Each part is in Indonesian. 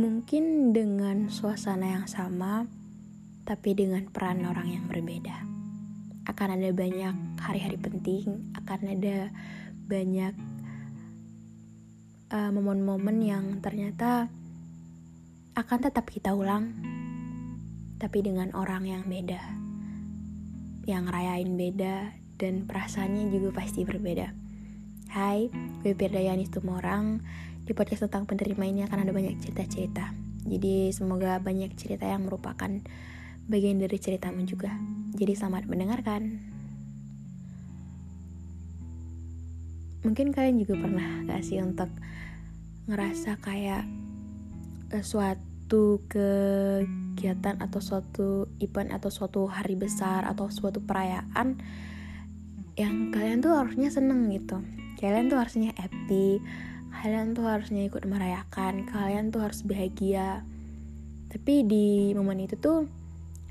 Mungkin dengan suasana yang sama, tapi dengan peran orang yang berbeda. Akan ada banyak hari-hari penting, akan ada banyak uh, momen-momen yang ternyata akan tetap kita ulang, tapi dengan orang yang beda, yang rayain beda, dan perasaannya juga pasti berbeda. Hai, gue Pirdayani Tumorang. Di podcast tentang penerima ini akan ada banyak cerita-cerita. Jadi semoga banyak cerita yang merupakan bagian dari ceritamu juga. Jadi selamat mendengarkan. Mungkin kalian juga pernah gak sih untuk ngerasa kayak uh, suatu kegiatan atau suatu event atau suatu hari besar atau suatu perayaan yang kalian tuh harusnya seneng gitu. Kalian tuh harusnya happy, kalian tuh harusnya ikut merayakan kalian tuh harus bahagia. Tapi di momen itu tuh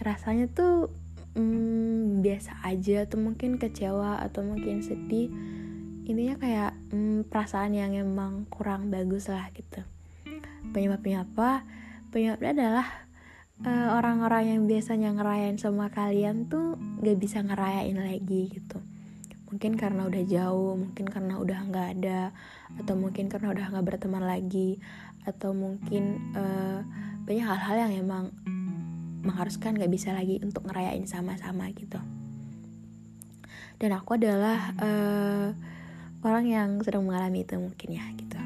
rasanya tuh hmm, biasa aja atau mungkin kecewa atau mungkin sedih. Intinya kayak hmm, perasaan yang emang kurang bagus lah gitu. Penyebabnya apa? Penyebabnya adalah eh, orang-orang yang biasanya ngerayain sama kalian tuh gak bisa ngerayain lagi gitu mungkin karena udah jauh mungkin karena udah nggak ada atau mungkin karena udah nggak berteman lagi atau mungkin uh, banyak hal-hal yang emang mengharuskan nggak bisa lagi untuk ngerayain sama-sama gitu. Dan aku adalah uh, orang yang sedang mengalami itu mungkin ya gitu.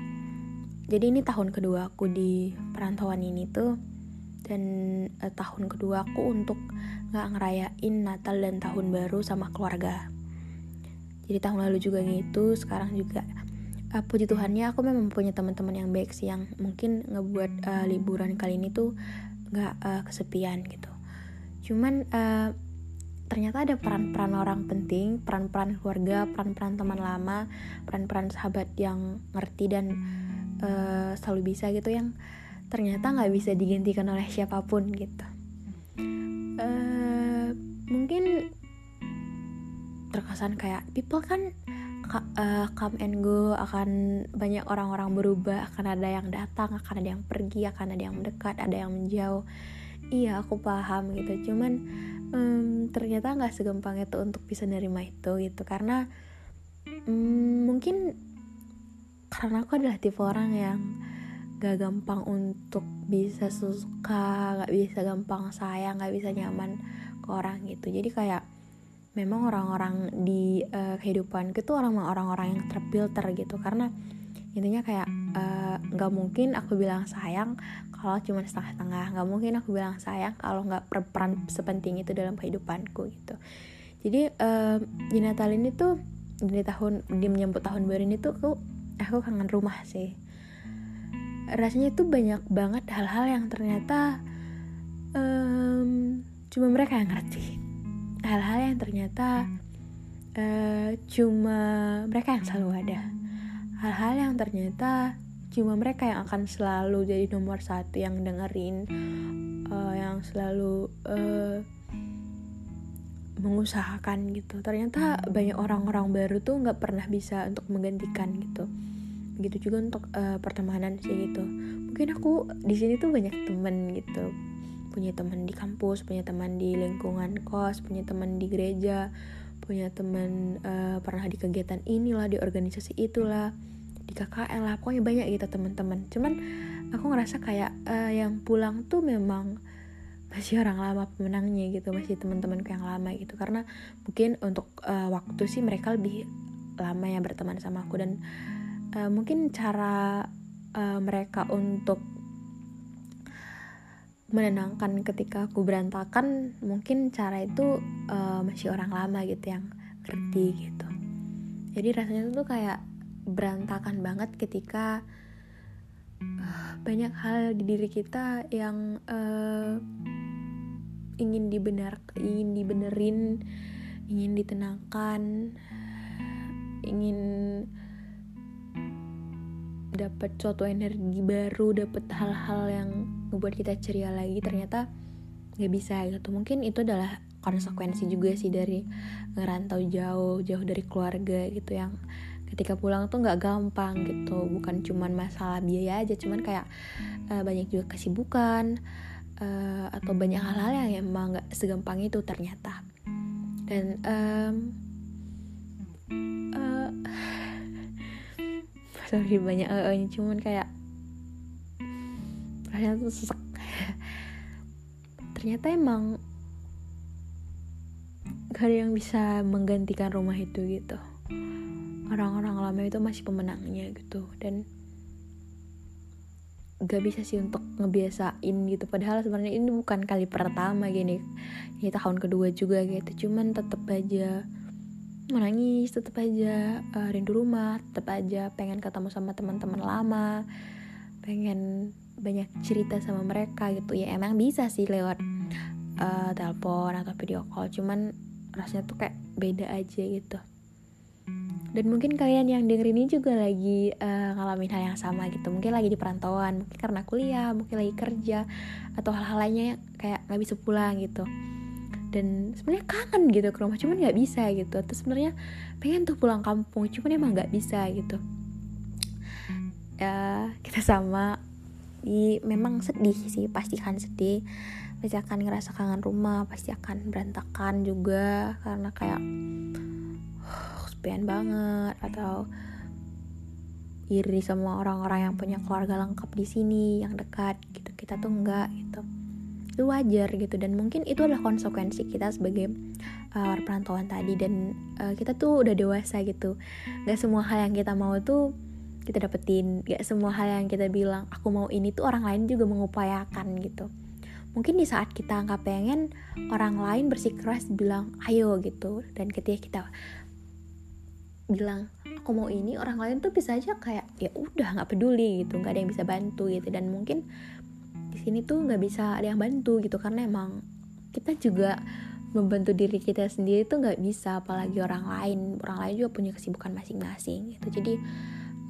Jadi ini tahun kedua aku di perantauan ini tuh dan uh, tahun kedua aku untuk nggak ngerayain Natal dan tahun baru sama keluarga jadi tahun lalu juga gitu sekarang juga uh, puji Tuhannya aku memang punya teman-teman yang baik sih yang mungkin ngebuat uh, liburan kali ini tuh nggak uh, kesepian gitu. Cuman uh, ternyata ada peran-peran orang penting peran-peran keluarga peran-peran teman lama peran-peran sahabat yang ngerti dan uh, selalu bisa gitu yang ternyata nggak bisa digantikan oleh siapa pun gitu terkesan kayak people kan uh, come and go akan banyak orang-orang berubah akan ada yang datang akan ada yang pergi akan ada yang mendekat ada yang menjauh. Iya aku paham gitu. Cuman um, ternyata nggak segampang itu untuk bisa nerima itu gitu. Karena um, mungkin karena aku adalah tipe orang yang gak gampang untuk bisa suka gak bisa gampang sayang gak bisa nyaman ke orang gitu. Jadi kayak memang orang-orang di uh, kehidupan itu orang-orang yang terfilter gitu. Karena intinya kayak eh, nggak uh, mungkin aku bilang sayang kalau cuma setengah-setengah. Nggak mungkin aku bilang sayang kalau nggak berperan sepenting itu dalam kehidupanku gitu. Jadi uh, di Natal ini tuh di tahun di menyambut tahun baru ini tuh aku aku kangen rumah sih. Rasanya tuh banyak banget hal-hal yang ternyata um, cuma mereka yang ngerti hal-hal yang ternyata uh, cuma mereka yang selalu ada. Hal-hal yang ternyata cuma mereka yang akan selalu jadi nomor satu yang dengerin uh, yang selalu uh, mengusahakan gitu. Ternyata banyak orang-orang baru tuh nggak pernah bisa untuk menggantikan gitu. Begitu juga untuk uh, pertemanan sih gitu. Mungkin aku di sini tuh banyak temen gitu punya teman di kampus punya teman di lingkungan kos punya teman di gereja punya teman uh, pernah di kegiatan inilah di organisasi itulah di KKL lah pokoknya banyak gitu teman-teman. Cuman aku ngerasa kayak uh, yang pulang tuh memang masih orang lama pemenangnya gitu masih teman-temanku yang lama gitu. Karena mungkin untuk uh, waktu sih mereka lebih lama ya berteman sama aku dan uh, mungkin cara uh, mereka untuk menenangkan ketika aku berantakan mungkin cara itu uh, masih orang lama gitu yang ngerti gitu. Jadi rasanya tuh kayak berantakan banget ketika uh, banyak hal di diri kita yang uh, ingin dibenar ingin dibenerin ingin ditenangkan ingin dapat suatu energi baru dapat hal-hal yang ngebuat kita ceria lagi ternyata nggak bisa gitu. Mungkin itu adalah konsekuensi juga sih dari ngerantau jauh jauh dari keluarga gitu yang ketika pulang tuh nggak gampang gitu. Bukan cuman masalah biaya aja cuman kayak uh, banyak juga kesibukan uh, atau banyak hal-hal yang emang nggak segampang itu ternyata. Dan um, uh, sorry banyak uh, cuman kayak tuh sesek ternyata emang gak ada yang bisa menggantikan rumah itu gitu. Orang-orang lama itu masih pemenangnya gitu. Dan gak bisa sih untuk ngebiasain gitu. Padahal sebenarnya ini bukan kali pertama gini. Ini tahun kedua juga gitu. Cuman tetep aja menangis tetap aja uh, rindu rumah tetap aja pengen ketemu sama teman-teman lama pengen banyak cerita sama mereka gitu. Ya emang bisa sih lewat uh, telepon atau video call cuman rasanya tuh kayak beda aja gitu. Dan mungkin kalian yang denger ini juga lagi uh, ngalamin hal yang sama gitu. Mungkin lagi di perantauan mungkin karena kuliah mungkin lagi kerja atau hal-hal lainnya yang kayak nggak bisa pulang gitu. Dan sebenarnya kangen gitu ke rumah cuman nggak bisa gitu. Terus sebenarnya pengen tuh pulang kampung cuman emang nggak bisa gitu. Ya kita sama di memang sedih sih pasti kan sedih. Pasti akan ngerasa kangen rumah pasti akan berantakan juga. Karena kayak uh, kesepian banget atau iri sama orang-orang yang punya keluarga lengkap di sini yang dekat gitu. Kita tuh enggak gitu. Itu wajar gitu. Dan mungkin itu adalah konsekuensi kita sebagai uh, perantauan tadi. Dan uh, kita tuh udah dewasa gitu. Gak semua hal yang kita mau tuh kita dapetin gak semua hal yang kita bilang aku mau ini tuh orang lain juga mengupayakan gitu. Mungkin di saat kita nggak pengen orang lain bersikeras bilang ayo gitu. Dan ketika kita bilang aku mau ini orang lain tuh bisa aja kayak ya udah nggak peduli gitu. Nggak ada yang bisa bantu gitu. Dan mungkin di sini tuh nggak bisa ada yang bantu gitu karena emang kita juga membantu diri kita sendiri tuh nggak bisa apalagi orang lain. Orang lain juga punya kesibukan masing-masing gitu. Jadi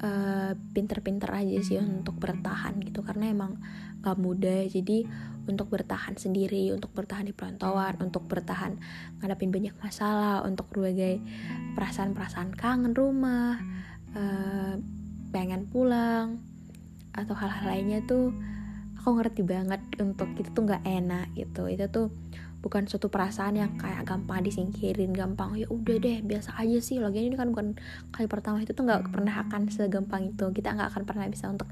uh, pinter-pinter aja sih untuk bertahan gitu karena emang gak mudah. Jadi untuk bertahan sendiri untuk bertahan di perantauan untuk bertahan ngadapin banyak masalah untuk berbagai perasaan-perasaan kangen rumah uh, pengen pulang atau hal-hal lainnya tuh aku ngerti banget untuk itu tuh nggak enak gitu. Itu tuh bukan suatu perasaan yang kayak gampang disingkirin gampang ya udah deh biasa aja sih. Lagi ini kan bukan kali pertama itu tuh nggak pernah akan segampang itu. Kita nggak akan pernah bisa untuk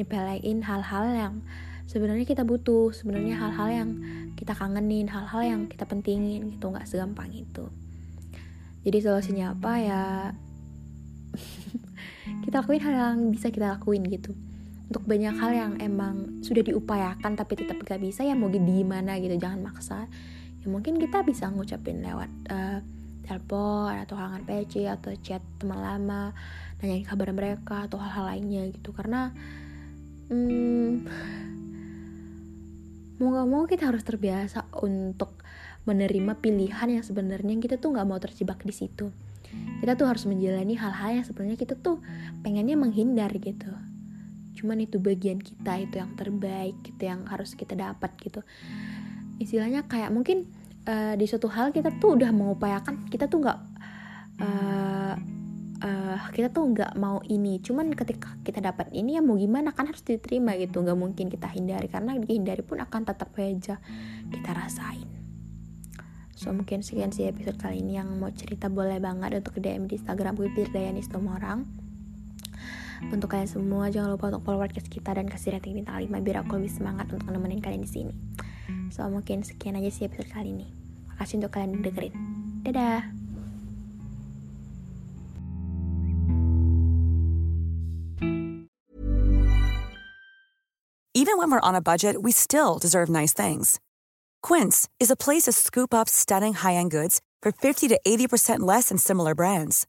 nyepelein hal-hal yang sebenarnya kita butuh sebenarnya hal-hal yang kita kangenin hal-hal yang kita pentingin gitu nggak segampang itu. Jadi solusinya apa? Ya kita lakuin hal yang bisa kita lakuin gitu. Untuk banyak hal yang emang sudah diupayakan tapi tetap gak bisa ya mau gimana gitu jangan maksa ya mungkin kita bisa ngucapin lewat uh, telepon atau halangan PC atau chat teman lama nanyain kabar mereka atau hal-hal lainnya gitu. Karena hmm, mau gak mau kita harus terbiasa untuk menerima pilihan yang sebenarnya kita tuh nggak mau terjebak di situ. Kita tuh harus menjalani hal-hal yang sebenarnya kita tuh pengennya menghindar gitu. Cuman itu bagian kita itu yang terbaik gitu yang harus kita dapat gitu istilahnya kayak mungkin uh, di suatu hal kita tuh udah mengupayakan kita tuh nggak uh, uh, kita tuh nggak mau ini. Cuman ketika kita dapat ini ya mau gimana? Kan harus diterima gitu. Nggak mungkin kita hindari karena dihindari pun akan tetap aja kita rasain. So mungkin sekian sih episode kali ini yang mau cerita boleh banget untuk DM di Instagram gue Dayani Stomorang untuk kalian semua jangan lupa untuk follow podcast kita dan kasih rating bintang 5 biar aku lebih semangat untuk nemenin kalian di sini. So mungkin sekian aja sih episode kali ini. Makasih untuk kalian dengerin. Dadah. Even when we're on a budget, we still deserve nice things. Quince is a place to scoop up stunning high-end goods for 50 to 80% less than similar brands.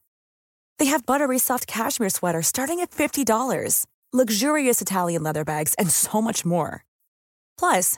They have buttery soft cashmere sweaters starting at $50, luxurious Italian leather bags, and so much more. Plus,